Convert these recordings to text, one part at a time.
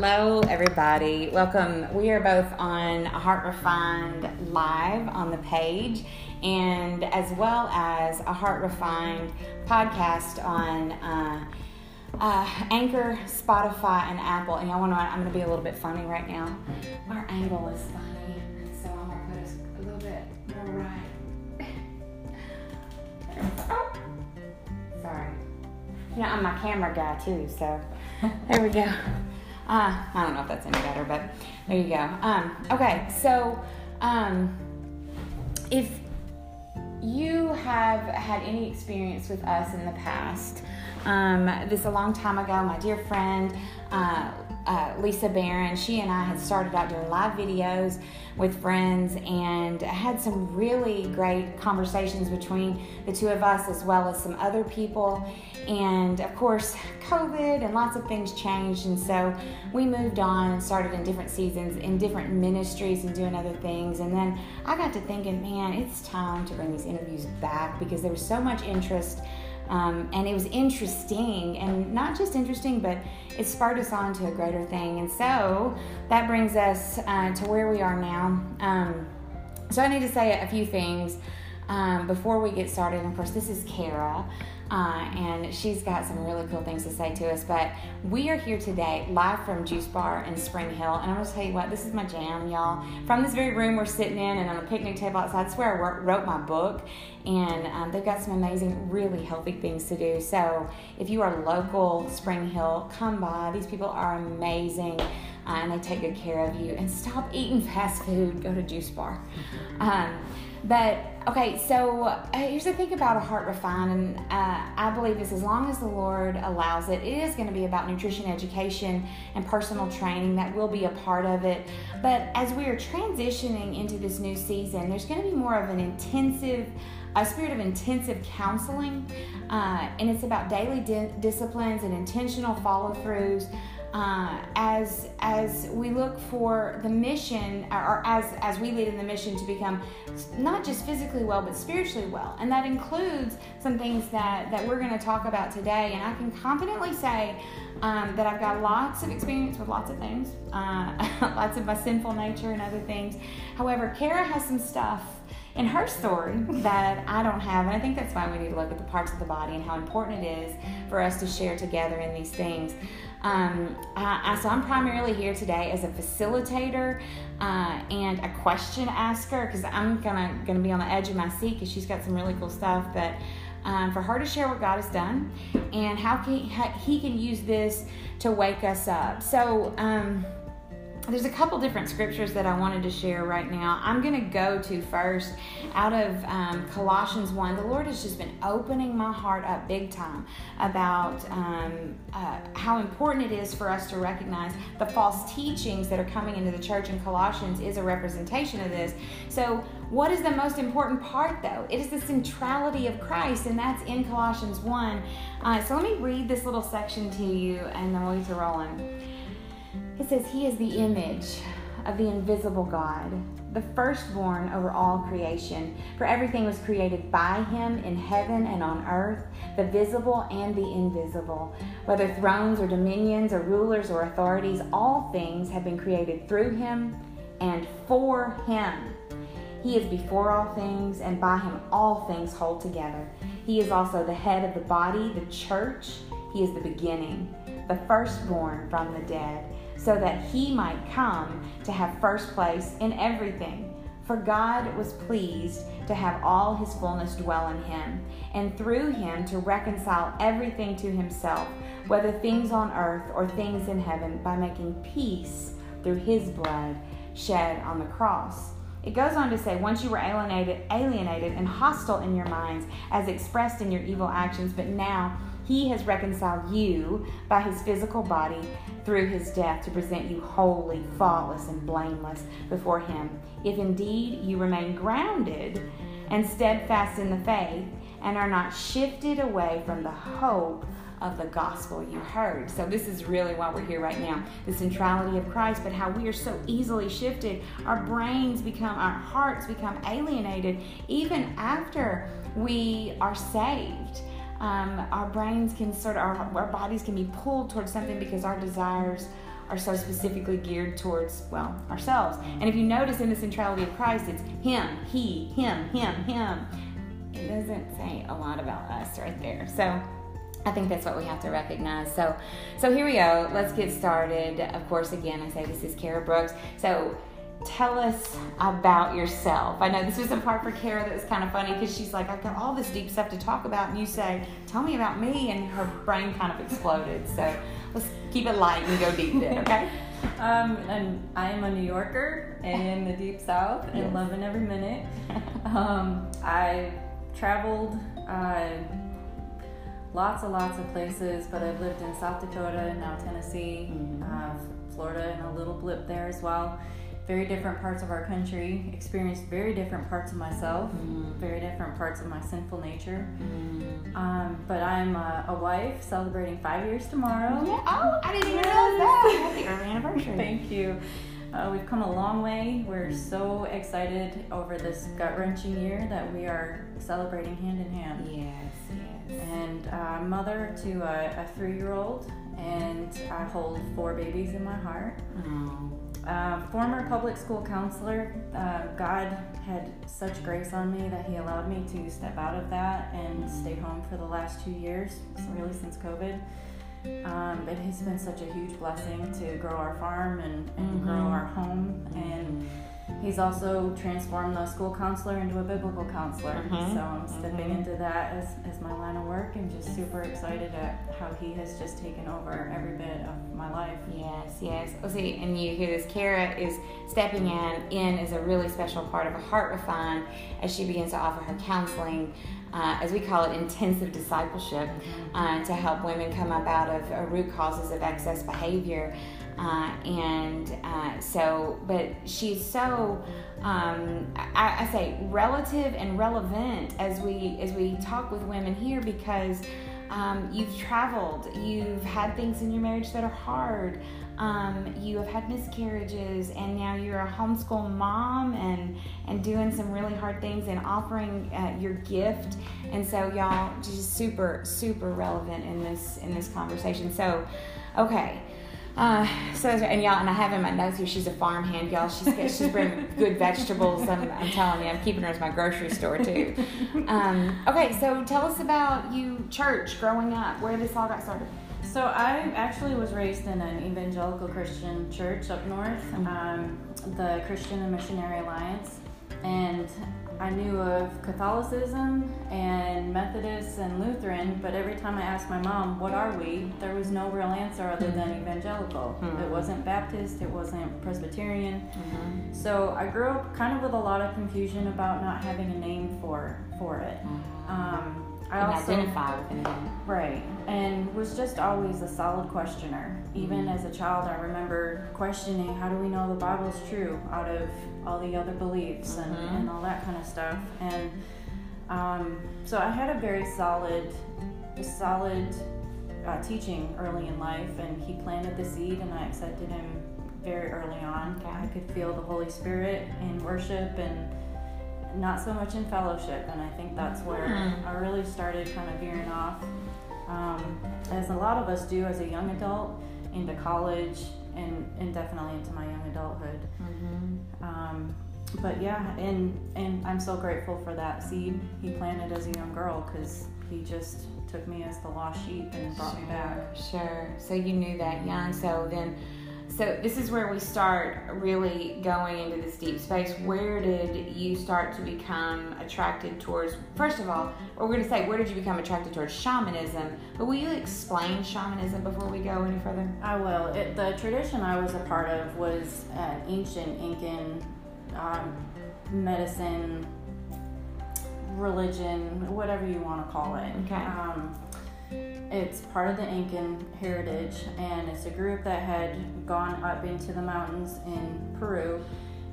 Hello, everybody. Welcome. We are both on Heart Refined Live on the page, and as well as a Heart Refined podcast on uh, uh, Anchor, Spotify, and Apple. And y'all want to? I'm going to be a little bit funny right now. Our angle is funny, so I'm going to put us a little bit more right. Sorry. You know, I'm my camera guy too, so there we go. Uh, I don't know if that's any better, but there you go. Um, okay, so um, if you have had any experience with us in the past, um, this a long time ago, my dear friend uh, uh, Lisa Barron, she and I had started out doing live videos with friends and had some really great conversations between the two of us as well as some other people. And of course, COVID and lots of things changed, and so we moved on and started in different seasons in different ministries and doing other things. And then I got to thinking, man, it's time to bring these interviews back because there was so much interest. Um, and it was interesting, and not just interesting, but it spurred us on to a greater thing. And so that brings us uh, to where we are now. Um, so I need to say a few things um, before we get started. And of course, this is Kara. Uh, and she's got some really cool things to say to us. But we are here today, live from Juice Bar in Spring Hill, and I'm gonna tell you what, this is my jam, y'all. From this very room we're sitting in, and on a picnic table outside, that's where I wrote my book, and um, they've got some amazing, really healthy things to do. So if you are local, Spring Hill, come by. These people are amazing. Uh, and they take good care of you. And stop eating fast food. Go to Juice Bar. Um, but okay, so uh, here's the thing about a heart refined, and uh, I believe this as long as the Lord allows it, it is going to be about nutrition education and personal training. That will be a part of it. But as we are transitioning into this new season, there's going to be more of an intensive a spirit of intensive counseling, uh, and it's about daily di- disciplines and intentional follow throughs uh, as as we look for the mission, or as as we lead in the mission to become not just physically well but spiritually well, and that includes some things that that we're going to talk about today. And I can confidently say um, that I've got lots of experience with lots of things, uh, lots of my sinful nature and other things. However, Kara has some stuff in her story that I don't have. And I think that's why we need to look at the parts of the body and how important it is for us to share together in these things. Um, I, I, so I'm primarily here today as a facilitator uh, and a question asker because I'm gonna gonna be on the edge of my seat because she's got some really cool stuff. But um, for her to share what God has done and how, can, how he can use this to wake us up. So. Um, there's a couple different scriptures that I wanted to share right now. I'm going to go to first out of um, Colossians 1. The Lord has just been opening my heart up big time about um, uh, how important it is for us to recognize the false teachings that are coming into the church, and Colossians is a representation of this. So, what is the most important part, though? It is the centrality of Christ, and that's in Colossians 1. Uh, so, let me read this little section to you, and then we'll get to rolling. It says, He is the image of the invisible God, the firstborn over all creation. For everything was created by Him in heaven and on earth, the visible and the invisible. Whether thrones or dominions or rulers or authorities, all things have been created through Him and for Him. He is before all things, and by Him all things hold together. He is also the head of the body, the church. He is the beginning, the firstborn from the dead so that he might come to have first place in everything. For God was pleased to have all his fullness dwell in him, and through him to reconcile everything to himself, whether things on earth or things in heaven, by making peace through his blood shed on the cross. It goes on to say, once you were alienated, alienated and hostile in your minds, as expressed in your evil actions, but now he has reconciled you by his physical body through his death to present you holy, faultless, and blameless before him. If indeed you remain grounded and steadfast in the faith and are not shifted away from the hope of the gospel you heard. So, this is really why we're here right now the centrality of Christ, but how we are so easily shifted. Our brains become, our hearts become alienated even after we are saved um, our brains can sort of, our, our bodies can be pulled towards something because our desires are so specifically geared towards, well, ourselves. And if you notice in the centrality of Christ, it's him, he, him, him, him. It doesn't say a lot about us right there. So I think that's what we have to recognize. So, so here we go. Let's get started. Of course, again, I say this is Kara Brooks. So tell us about yourself. I know this was a part for Kara that was kind of funny because she's like, I've got all this deep stuff to talk about, and you say, Tell me about me, and her brain kind of exploded. So let's keep it light and go deep then, okay? Um, and I am a New Yorker in the deep south and yes. loving every minute. Um, I traveled uh, lots and lots of places, but I've lived in South Dakota, and now Tennessee, mm-hmm. uh, Florida, and a little blip there as well very different parts of our country, experienced very different parts of myself, mm. very different parts of my sinful nature. Mm. Um, but I'm a, a, wife celebrating five years tomorrow. Yeah. Oh, I didn't even realize that. Happy early anniversary. Thank you. Uh, we've come a long way. We're so excited over this gut wrenching year that we are celebrating hand in hand. Yes, yes. And uh, mother to a, a three year old, and I hold four babies in my heart. Oh. Uh, former public school counselor, uh, God had such grace on me that He allowed me to step out of that and stay home for the last two years, really since COVID. Um, it has been such a huge blessing to grow our farm and, and mm-hmm. grow our home and He's also transformed the school counselor into a biblical counselor. Mm-hmm. So I'm stepping mm-hmm. into that as, as my line of work and just super excited at how he has just taken over every bit of my life. Yes, yes. Oh, see, and you hear this. Kara is stepping in in is a really special part of a heart refine as she begins to offer her counseling. Uh, as we call it, intensive discipleship mm-hmm. uh, to help women come up out of uh, root causes of excess behavior. Uh, and uh, so, but she's so, um, I, I, say, relative and relevant as we as we talk with women here because um, you've traveled, you've had things in your marriage that are hard. Um, you have had miscarriages, and now you're a homeschool mom, and and doing some really hard things, and offering uh, your gift, and so y'all just super super relevant in this in this conversation. So, okay, uh, so and y'all, and I have in my notes here. She's a farmhand, y'all. She's she's bringing good vegetables. I'm, I'm, telling you, I'm keeping her as my grocery store too. Um, okay, so tell us about you, church, growing up. Where this all got started. So I actually was raised in an evangelical Christian church up north, mm-hmm. um, the Christian and Missionary Alliance, and I knew of Catholicism and Methodist and Lutheran, but every time I asked my mom, what are we? There was no real answer other than hmm. evangelical. Mm-hmm. It wasn't Baptist, it wasn't Presbyterian. Mm-hmm. So I grew up kind of with a lot of confusion about not having a name for, for it. Mm-hmm. Um, I also identify with anything. Right. And was just always a solid questioner. Even mm-hmm. as a child, I remember questioning how do we know the Bible's true out of all the other beliefs mm-hmm. and, and all that kind of stuff. And um, so I had a very solid, solid uh, teaching early in life, and he planted the seed, and I accepted him very early on. Okay. I could feel the Holy Spirit in worship and not so much in fellowship, and I think that's where mm. I really started kind of veering off, um, as a lot of us do as a young adult, into college and, and definitely into my young adulthood. Mm-hmm. Um, but yeah, and and I'm so grateful for that seed he planted as a young girl because he just took me as the lost sheep and brought sure, me back. Sure. So you knew that young. So then so this is where we start really going into this deep space. Where did you start to become attracted towards? First of all, we're going to say where did you become attracted towards shamanism? But will you explain shamanism before we go any further? I will. It, the tradition I was a part of was an ancient Incan um, medicine, religion, whatever you want to call it. Okay. Um, it's part of the Incan heritage, and it's a group that had gone up into the mountains in Peru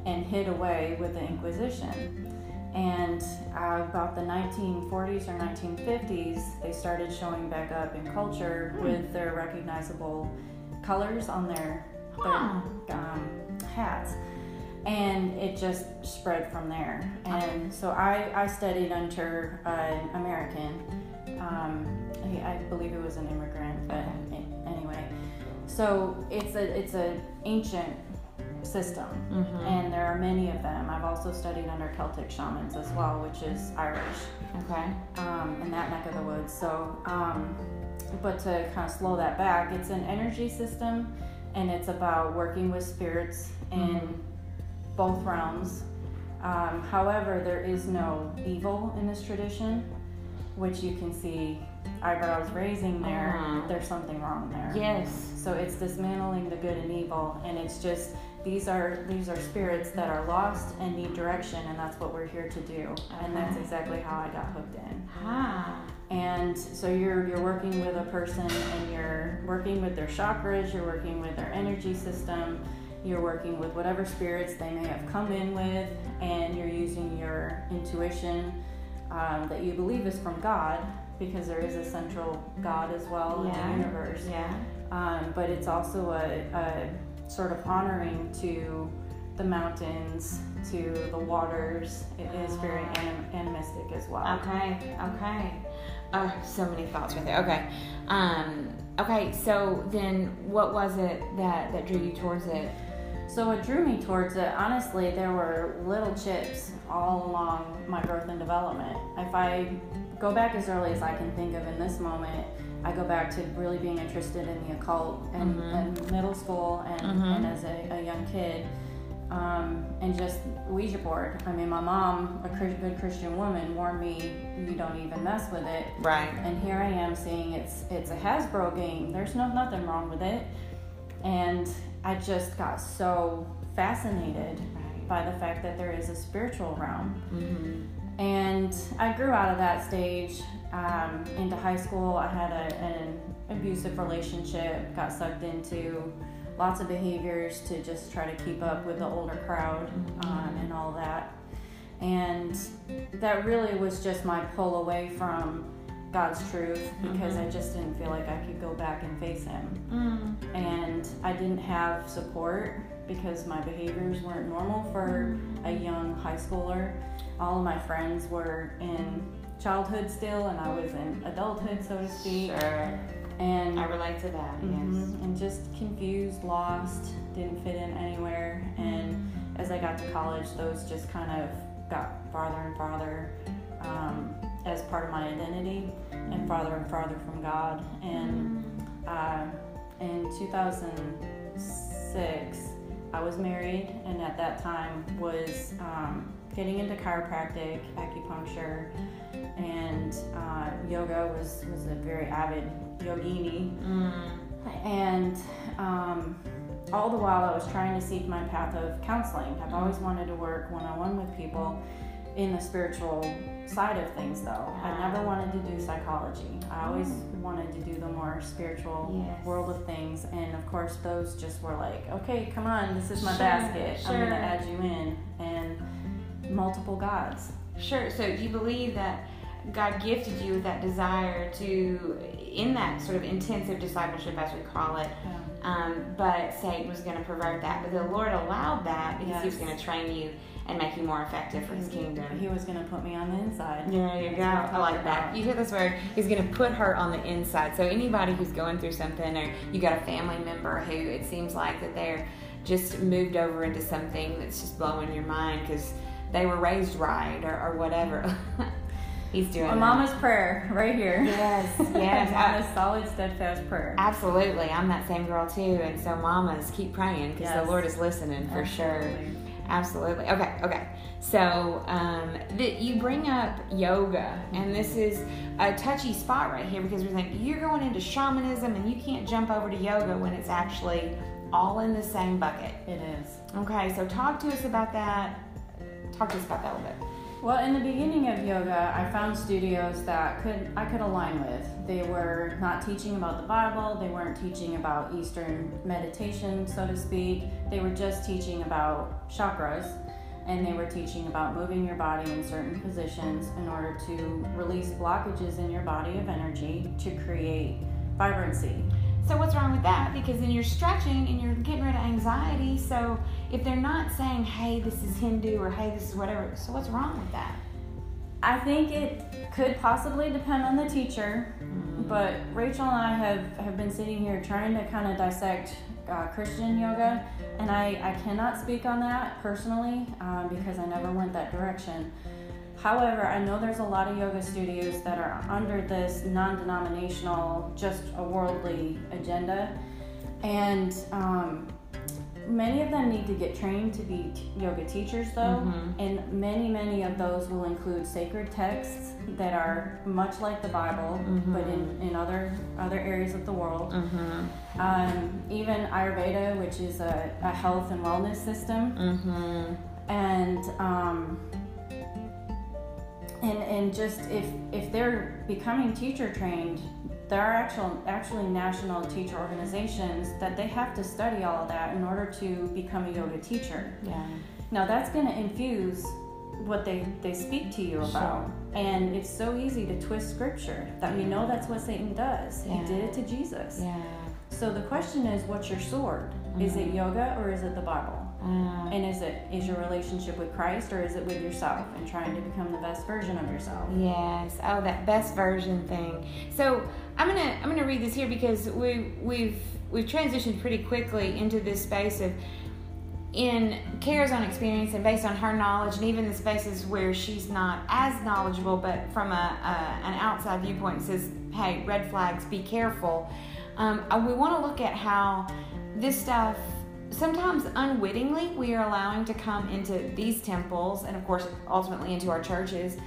and hid away with the Inquisition. And uh, about the 1940s or 1950s, they started showing back up in culture hmm. with their recognizable colors on their, their um, hats. And it just spread from there. And so I, I studied under an American. Um, I believe it was an immigrant, but anyway. So it's a it's a ancient system, Mm-hmm. and there are many of them. I've also studied under Celtic shamans as well, which is Irish, Okay. um, in that neck of the woods. So, um, but to kind of slow that back, it's an energy system, and it's about working with spirits in Mhm. both realms. Um, however, there is no evil in this tradition, which you can see eyebrows raising there. Uh-huh. There's something wrong there. Yes. So it's dismantling the good and evil, and it's just these are these are spirits that are lost and need direction, and that's what we're here to do. And that's exactly how I got hooked in. Ah. And so you're you're working with a person, and you're working with their chakras, you're working with their energy system, you're working with whatever spirits they may have come in with, and you're using your intuition um, that you believe is from God, because there is a central God as well in the universe Yeah. um, but it's also a, a sort of honoring to the mountains, to the waters. It is very Ah. anim- animistic as well. Okay. Okay. Oh, so many thoughts right there. Okay. Um. Okay. So then, what was it that that drew you towards it? So what drew me towards it, honestly, there were little chips all along my growth and development. If I go back as early as I can think of in this moment, I go back to really being interested in the occult and Mhm. in middle school and, Mhm. and as a, a young kid. Um, and just Ouija board. I mean, my mom, a good Christian woman, warned me, "You don't even mess with it." Right. and here I am seeing it's it's a Hasbro game. There's no nothing wrong with it, and I just got so fascinated Right. by the fact that there is a spiritual realm. Mm-hmm. And I grew out of that stage um, into high school. I had a, an abusive relationship, got sucked into lots of behaviors to just try to keep up with the older crowd um, and all that. And that really was just my pull away from God's truth because I just didn't feel like I could go back and face Him. Mm. And I didn't have support because my behaviors weren't normal for a young high schooler. All of my friends were in childhood still, and I was in adulthood, so to speak. Sure. And I relate to that. Yes. Mhm, and just confused, lost, didn't fit in anywhere. And as I got to college, those just kind of got farther and farther um, as part of my identity, and farther and farther from God. And uh, in 2006, I was married, and at that time was um, getting into chiropractic, acupuncture, and uh, yoga. was was a very avid yogini, Mm. and um, all the while I was trying to seek my path of counseling. I've always wanted to work one on one with people in the spiritual side of things, though. I never wanted to do psychology. I always wanted to do the more spiritual Yes. world of things, and of course, those just were like, okay, come on, this is my Sure, basket. I'm gonna add you in, and multiple gods. Sure. So do you believe that God gifted you with that desire to, in that sort of intensive discipleship, as we call it, um, but Satan was going to pervert that. But the Lord allowed that because He was going to train you and make you more effective for His kingdom. He was gonna put me on the inside. There you go. I like that. You hear this word? He's going to put her on the inside. So anybody who's going through something, or you got a family member who it seems like that they're just moved over into something that's just blowing your mind because they were raised right or, or whatever. He's doing that. mama's prayer right here. Yes, yes. mama's solid, steadfast prayer. Absolutely. I'm that same girl too. And so, mamas, keep praying because Yes. the Lord is listening for sure. Absolutely. Okay, okay. So, um, that you bring up yoga, and this is a touchy spot right here because we're think you're going into shamanism and you can't jump over to yoga when it's actually all in the same bucket. It is. Okay, so talk to us about that. Talk to us about that a little bit. Well, in the beginning of yoga, I found studios that could I could align with. They were not teaching about the Bible. They weren't teaching about Eastern meditation, so to speak. They were just teaching about chakras, and they were teaching about moving your body in certain positions in order to release blockages in your body of energy to create vibrancy. So what's wrong with that? Because then you're stretching and you're getting rid of anxiety. So if they're not saying, "Hey, this is Hindu" or "Hey, this is whatever," so what's wrong with that? I think it could possibly depend on the teacher But Rachel and I have, have been sitting here trying to kind of dissect uh, Christian yoga, and I, I cannot speak on that personally um, because I never went that direction. However, I know there's a lot of yoga studios that are under this non denominational, just a worldly agenda. And um, many of them need to get trained to be t- yoga teachers, though. Mhm. And many, many of those will include sacred texts that are much like the Bible, but in, in other, other areas of the world. Mm-hmm. Um, even Ayurveda, which is a, a health and wellness system Mm-hmm. and um, and and just if if they're becoming teacher trained there are actual actually national teacher organizations that they have to study all of that in order to become a yoga teacher Yeah. now that's going to infuse what they they speak to you about sure. and it's so easy to twist scripture that we know that's what satan does Yeah. he did it to jesus Yeah. so the question is what's your sword is it mm-hmm. yoga or is it the bible Uh, and is it is your relationship with Christ or is it with yourself and trying to become the best version of yourself? Yes. Oh, that best version thing. So I'm gonna I'm gonna read this here because we we've we've transitioned pretty quickly into this space of in Kara's own experience and based on her knowledge and even the spaces where she's not as knowledgeable, but from a, a an outside viewpoint says, hey, red flags, be careful. Um, uh, we want to look at how this stuff sometimes unwittingly we are allowing to come into these temples and of course ultimately into our churches.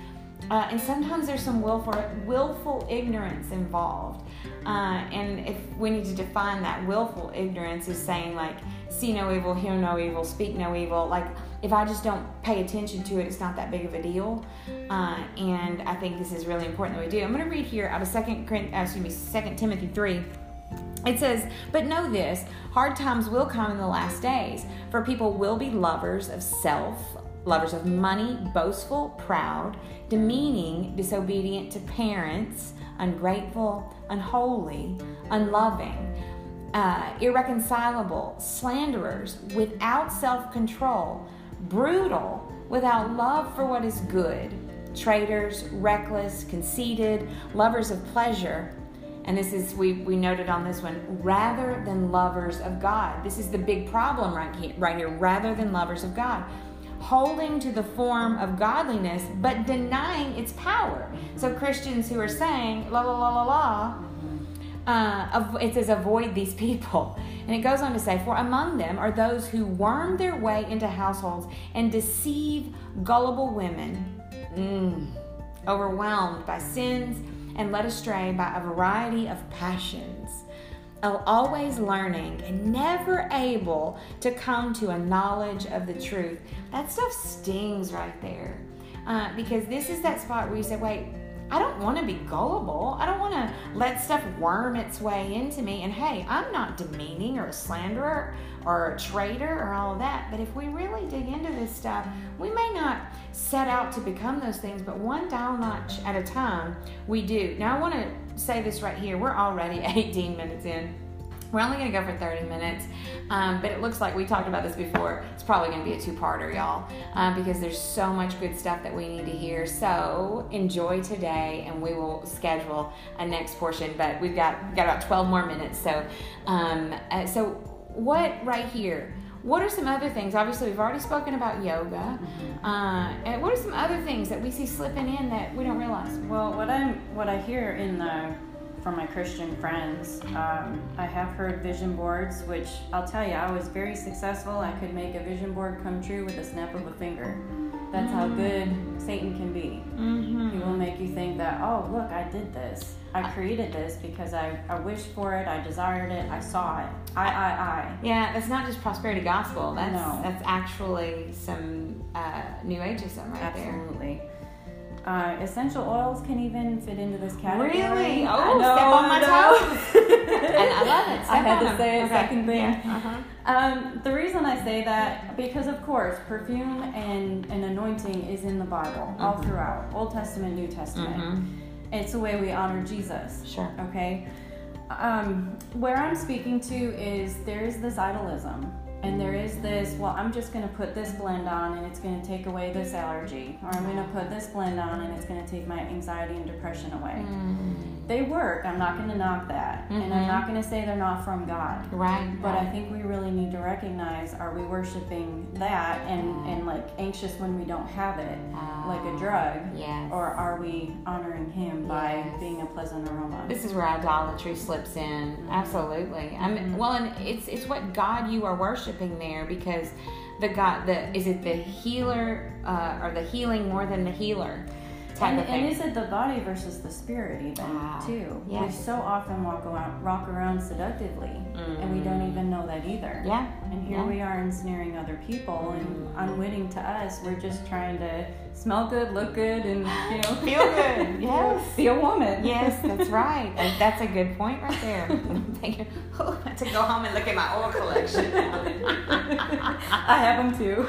Uh, and sometimes there's some willful willful ignorance involved. Uh, and if we need to define that willful ignorance is saying like see no evil hear no evil speak no evil like if i just don't pay attention to it it's not that big of a deal. Uh, and i think this is really important that we do. I'm going to read here out of second uh, excuse me second timothy 3 it says, But know this hard times will come in the last days, for people will be lovers of self, lovers of money, boastful, proud, demeaning, disobedient to parents, ungrateful, unholy, unloving, uh, irreconcilable, slanderers, without self control, brutal, without love for what is good, traitors, reckless, conceited, lovers of pleasure and this is we we noted on this one rather than lovers of god. This is the big problem right here right here rather than lovers of god. Holding to the form of godliness but denying its power. So christians who are saying la la la la la uh, it says avoid these people. And it goes on to say for among them are those who worm their way into households and deceive gullible women. Mm, overwhelmed by sins and led astray by a variety of passions, always learning and never able to come to a knowledge of the truth. That stuff stings right there. Uh, because this is that spot where you say, wait, I don't want to be gullible. I don't want to let stuff worm its way into me. And hey, I'm not demeaning or a slanderer or a traitor or all of that. But if we really dig into this stuff, we may not set out to become those things, but one dial notch at a time, we do. Now, I want to say this right here. We're already 18 minutes in. We're only going to go for 30 minutes, um, but it looks like we talked about this before. It's probably going to be a two parter, y'all, um, because there's so much good stuff that we need to hear. So enjoy today, and we will schedule a next portion. But we've got, got about 12 more minutes. So, um, uh, so what right here? What are some other things? Obviously, we've already spoken about yoga. Uh, and what are some other things that we see slipping in that we don't realize? Well, what I'm what I hear in the from my Christian friends, um, I have heard vision boards, which I'll tell you, I was very successful. I could make a vision board come true with a snap of a finger. That's how good Satan can be. Mm-hmm. He will make you think that, oh, look, I did this. I created this because I, I wished for it, I desired it, I saw it. I, I, I. Yeah, that's not just prosperity gospel. That's No. that's actually some uh, new ageism right there. Absolutely. Uh, essential oils can even fit into this category. Really? I Oh, know, step on my I know. And I love it. I had on to them. say a Okay. second thing. Yeah. Uh-huh. Um, the reason I say that because of course perfume and, and anointing is in the Bible all Mhm. throughout Old Testament, New Testament. Mhm. It's the way we honor Jesus. Sure. Okay. Um, where I'm speaking to is there is this idolism. And there is this, well, I'm just going to put this blend on and it's going to take away this allergy. Or I'm going to put this blend on and it's going to take my anxiety and depression away. Mm. They work. I'm not going to knock that. And I'm Mhm. not going to say they're not from God. Right. But I think we really need to recognize are we worshiping that and, Mm. and like anxious when we don't have it, like a drug? Yes. Or are we honoring Him by Yes. being a pleasant aroma? This is where idolatry slips in. Absolutely. I mean, Mhm. well, and it's it's what God you are worshiping there because the God the is it the healer uh, or the healing more than the healer type And, of thing. and is it the body versus the spirit even Ah, too? We so often walk around, walk around seductively, and we don't Mm. even know that either. yeah. And here Yeah. we are ensnaring other people, and Mm. unwitting to us, we're just trying to smell good, look good, and you know, Feel good, yes. be a woman. Yes, that's right. And That's a good point right there. I'm thinking, oh, I have to go home and look at my oil collection. I have them too.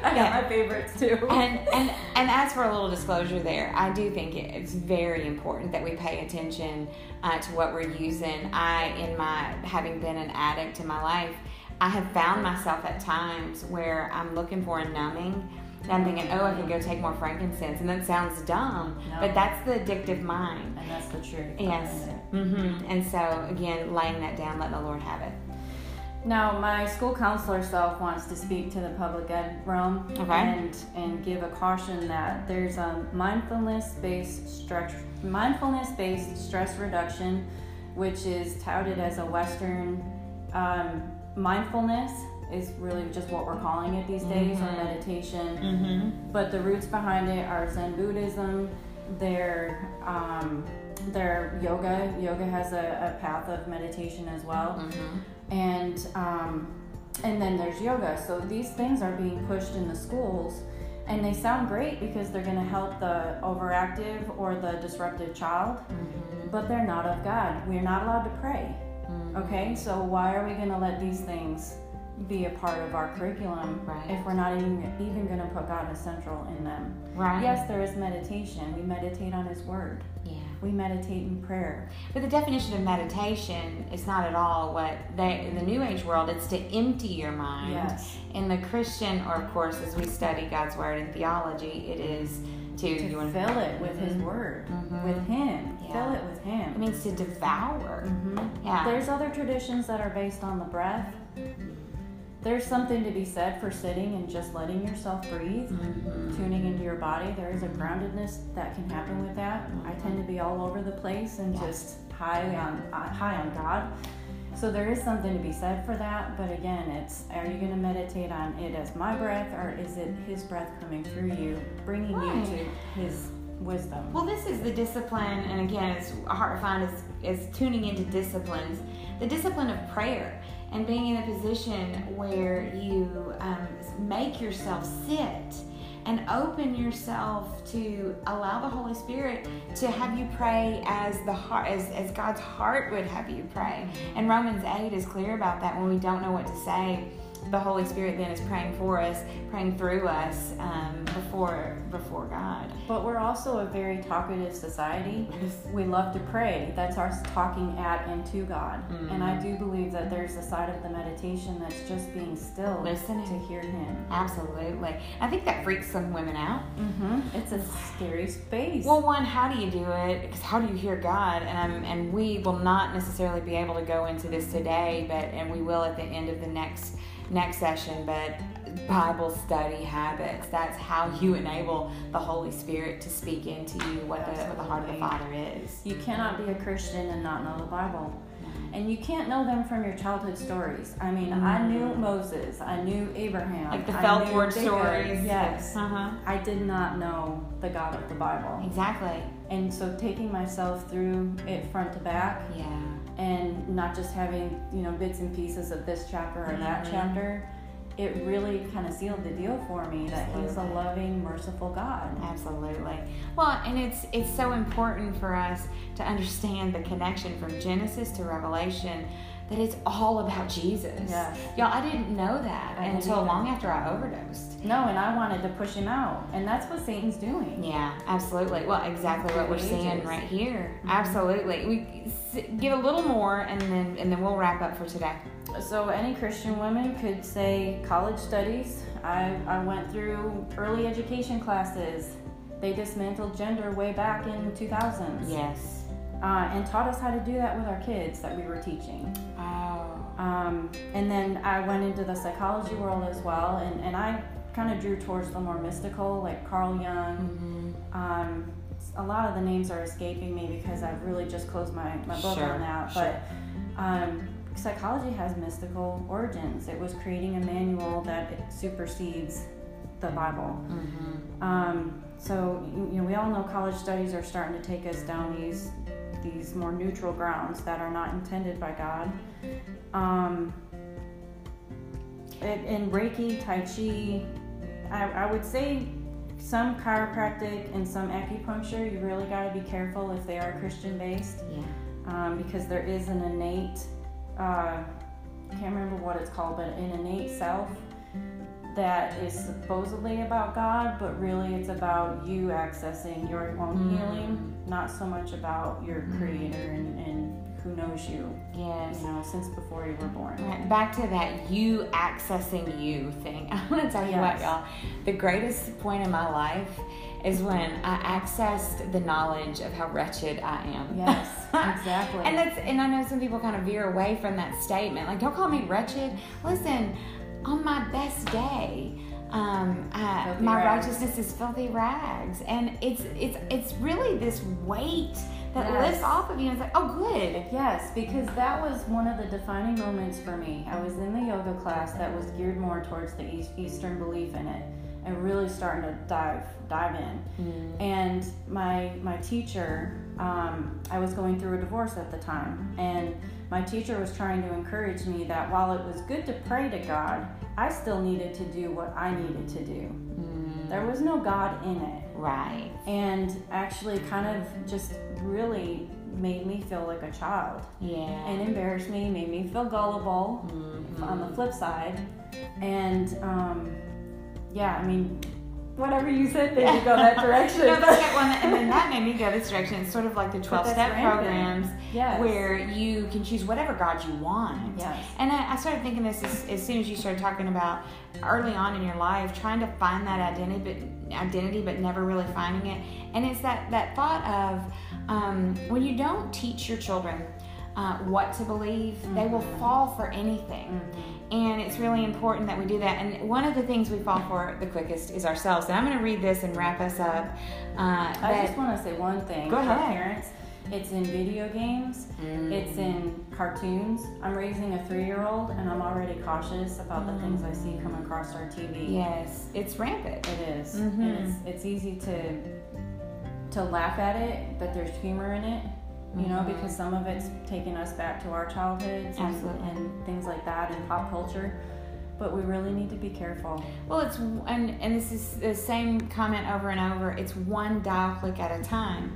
I Yeah. got my favorites too. and and and as for a little disclosure there i do think it's very important that we pay attention uh, to what we're using i in my having been an addict in my life i have found myself at times where i'm looking for a numbing and i'm thinking oh i can go take more frankincense and that sounds dumb No. but that's the addictive mind and that's the truth. yes behind it. hmm and so again laying that down letting the lord have it Now, my school counselor self wants to speak to the public ed realm Okay. and and give a caution that there's a mindfulness based stress mindfulness based stress reduction, which is touted as a Western um, mindfulness is really just what we're calling it these days or Mhm. meditation. mm-hmm. But the roots behind it are Zen Buddhism. Their um, their yoga. Yoga has a, a path of meditation as well Mm-hmm. And um, and then there's yoga. So these things are being pushed in the schools, and they sound great because they're going to help the overactive or the disruptive child, Mm-hmm. but they're not of God. We're not allowed to pray. Mm-hmm. Okay, so why are we going to let these things be a part of our curriculum Right. if we're not even even going to put God as central in them? right Yes, there is meditation. We meditate on His Word. yeah We meditate in prayer. But the definition of meditation is not at all what they in the New Age world. It's to empty your mind. Yes. In the Christian, or of course, as we study God's word in theology, it is to, To you wanna- fill it with His Mhm. Word, Mhm. with Him. Yeah. Fill it with Him. It means to devour. hmm Yeah. There's other traditions that are based on the breath. There's something to be said for sitting and just letting yourself breathe, Mhm. tuning into your body. There is a groundedness that can happen with that. I tend to be all over the place and Yeah. just high on uh, high on God. So there is something to be said for that. But again, it's are you going to meditate on it as my breath or is it His breath coming through you, bringing you to His wisdom? Well, this is the discipline, and again, it's hard to find is, is tuning into disciplines. The discipline of prayer and being in a position where you um, make yourself sit and open yourself to allow the Holy Spirit to have you pray as the heart as, as God's heart would have you pray. And Romans 8 is clear about that when we don't know what to say. The Holy Spirit then is praying for us, praying through us um, before before God. But we're also a very talkative society. We love to pray. That's our talking at and to God. Mm. And I do believe that there's a side of the meditation that's just being still Listening. to hear Him. Absolutely. I think that freaks some women out. Mm-hmm. It's a scary space. Well, one, how do you do it? Because how do you hear God? And um, and we will not necessarily be able to go into this today, but and we will at the end of the next next session. But Bible study habits. That's how you enable the Holy Spirit to speak into you what the what the heart of the Father is. you cannot be a Christian and not know the Bible. And you can't know them from your childhood stories. I mean, I knew Moses, I knew Abraham, Like the I felt board stories. Yes. Uh huh. I did not know the God of the Bible. Exactly. And so taking myself through it front to back Yeah. And not just having, you know, bits and pieces of this chapter or that Mhm. chapter, it really kind of sealed the deal for me that he's a loving, merciful God. Absolutely. Well, and it's it's so important for us to understand the connection from Genesis to Revelation that it's all about Jesus. Yeah. Y'all, I didn't know that I until long after I overdosed. No, and I wanted to push him out. And that's what Satan's doing. Yeah, absolutely. Well, exactly what we're seeing right here. Mhm. Absolutely. We give a little more, and then and then we'll wrap up for today. So any Christian woman could say college studies. I, I went through early education classes. They dismantled gender way back in 2000s. Yes. Uh, and taught us how to do that with our kids that we were teaching. Oh. Um, and then I went into the psychology world as well, and, and I kind of drew towards the more mystical, like Carl Jung. Mm-hmm. Um, a lot of the names are escaping me because I've really just closed my, my book Sure, on that. sure. But um, psychology has mystical origins. It was creating a manual that it supersedes the Bible. Mm-hmm. Um, so you know, we all know college studies are starting to take us down these these more neutral grounds that are not intended by God. Um, in, Reiki, Tai Chi, I, I would say some chiropractic and some acupuncture. You really got to be careful if they are Christian based Yeah. um, because there is an innate uh, can't remember what it's called but an innate self that is supposedly about god but really it's about you accessing your own Mm. healing not so much about your creator and, and who knows you Yes. you know since before you were born Right, back to that you accessing you thing. I want to tell you what, y'all. The greatest point in my life is when I accessed the knowledge of how wretched I am. yes exactly And that's and I know some people kind of veer away from that statement. Like, don't call me wretched. Listen, on my best day, um, I, my rags. righteousness is filthy rags, and it's it's it's really this weight that Yes. lifts off of you. And it's like, oh, good. Yes, because that was one of the defining moments for me. I was in the yoga class that was geared more towards the East, Eastern belief in it, and really starting to dive dive in. And my my teacher, um, I was going through a divorce at the time, and my teacher was trying to encourage me that while it was good to pray to God, I still needed to do what I needed to do. There was no God in it Right. and actually kind of just really made me feel like a child Yeah. and embarrassed me, made me feel gullible Mhm. on the flip side. And um, yeah, I mean, whatever you said me go that direction. No, one, and then that go this direction. It's sort of like the 12 step programs, Yes. where you can choose whatever God you want. Yes. And I, I started thinking this as, as soon as you started talking about early on in your life, trying to find that identity, but identity, but never really finding it. And it's that that thought of um, when you don't teach your children. Uh, what to believe, they will Mm-hmm. fall for anything. And it's really important that we do that. And one of the things we fall for the quickest is ourselves. And I'm going to read this and wrap us up. Uh, I just want to say one thing Go ahead. parents. It's in video games. It's in cartoons. I'm raising a three-year-old, and I'm already cautious about the things I see come across our TV. yes, it's rampant. It is. Mhm. And it's, it's easy to to laugh at it, but there's humor in it. You know, Mhm. because some of it's taking us back to our childhoods and, and things like that in pop culture. But we really need to be careful. Well, it's and and this is the same comment over and over. It's one dial click at a time.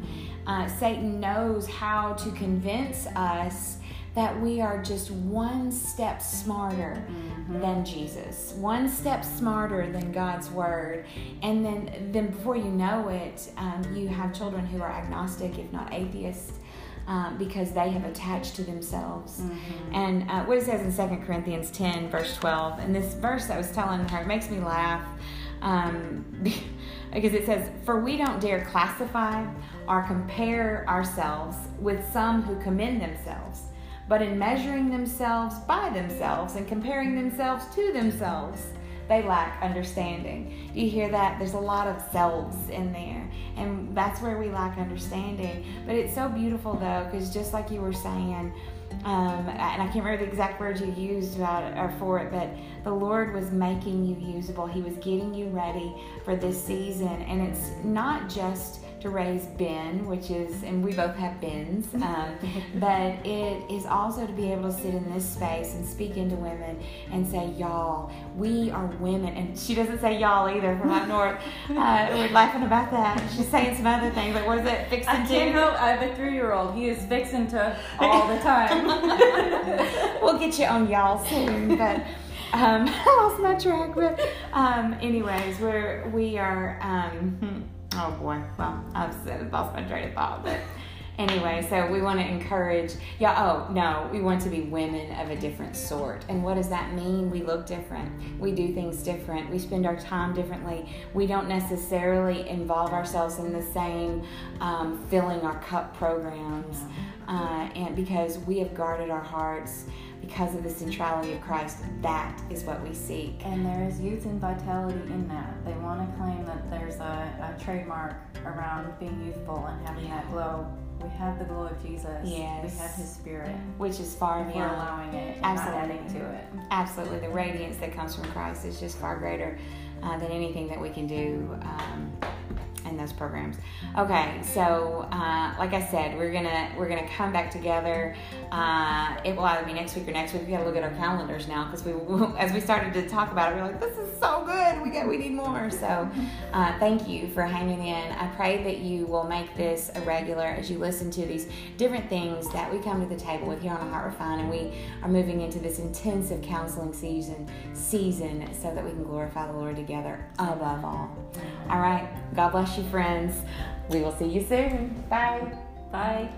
Uh, Satan knows how to convince us that we are just one step smarter than Jesus, one step smarter than God's word, and then then before you know it, um, you have children who are agnostic, if not atheist. Um, because they have attached to themselves. And uh, what it says in 2 Corinthians 10, verse 12, and this verse I was telling her, it makes me laugh um, because it says, For we don't dare classify or compare ourselves with some who commend themselves, but in measuring themselves by themselves and comparing themselves to themselves, they lack understanding. Do you hear that? There's a lot of selves in there, and that's where we lack understanding. But it's so beautiful though, because just like you were saying, um, and I can't remember the exact words you used about it or for it, but the Lord was making you usable. He was getting you ready for this season, and it's not just to raise Ben, which is, and we both have Bens, um, but it is also to be able to sit in this space and speak into women and say, y'all, we are women. And she doesn't say y'all either from up north. Uh, we're laughing about that. She's saying some other things, like, what is it, fixing I to? help. I have a three-year-old. He is fixing to all the time. we'll get you on y'all soon, but um, I lost my track. But um, anyways, we're we are. Um, oh boy, well I've said, lost my train of thought, but anyway, so we want to encourage, yeah, oh, no, we want to be women of a different sort. And what does that mean? We look different. We do things different. We spend our time differently. We don't necessarily involve ourselves in the same um, filling our cup programs. Uh, and because we have guarded our hearts because of the centrality of Christ, that is what we seek. And there is youth and vitality in that. They want to claim that there's a, a trademark around being youthful and having that glow we have the glow of Jesus. Yes. We have His Spirit, which is far beyond. We're allowing it, absolutely. adding to it. Absolutely, the radiance that comes from Christ is just far greater uh, than anything that we can do. Um, in those programs. Okay, so uh, like I said, we're gonna we're gonna come back together. Uh, it will either be next week or next week. We gotta look at our calendars now because we as we started to talk about it, we are like, this is so good. We got we need more. So uh, thank you for hanging in. I pray that you will make this a regular as you listen to these different things that we come to the table with here on a Heart Refine, and we are moving into this intensive counseling season season so that we can glorify the Lord together above all. All right, God bless you, friends. We will see you soon. Bye. Bye.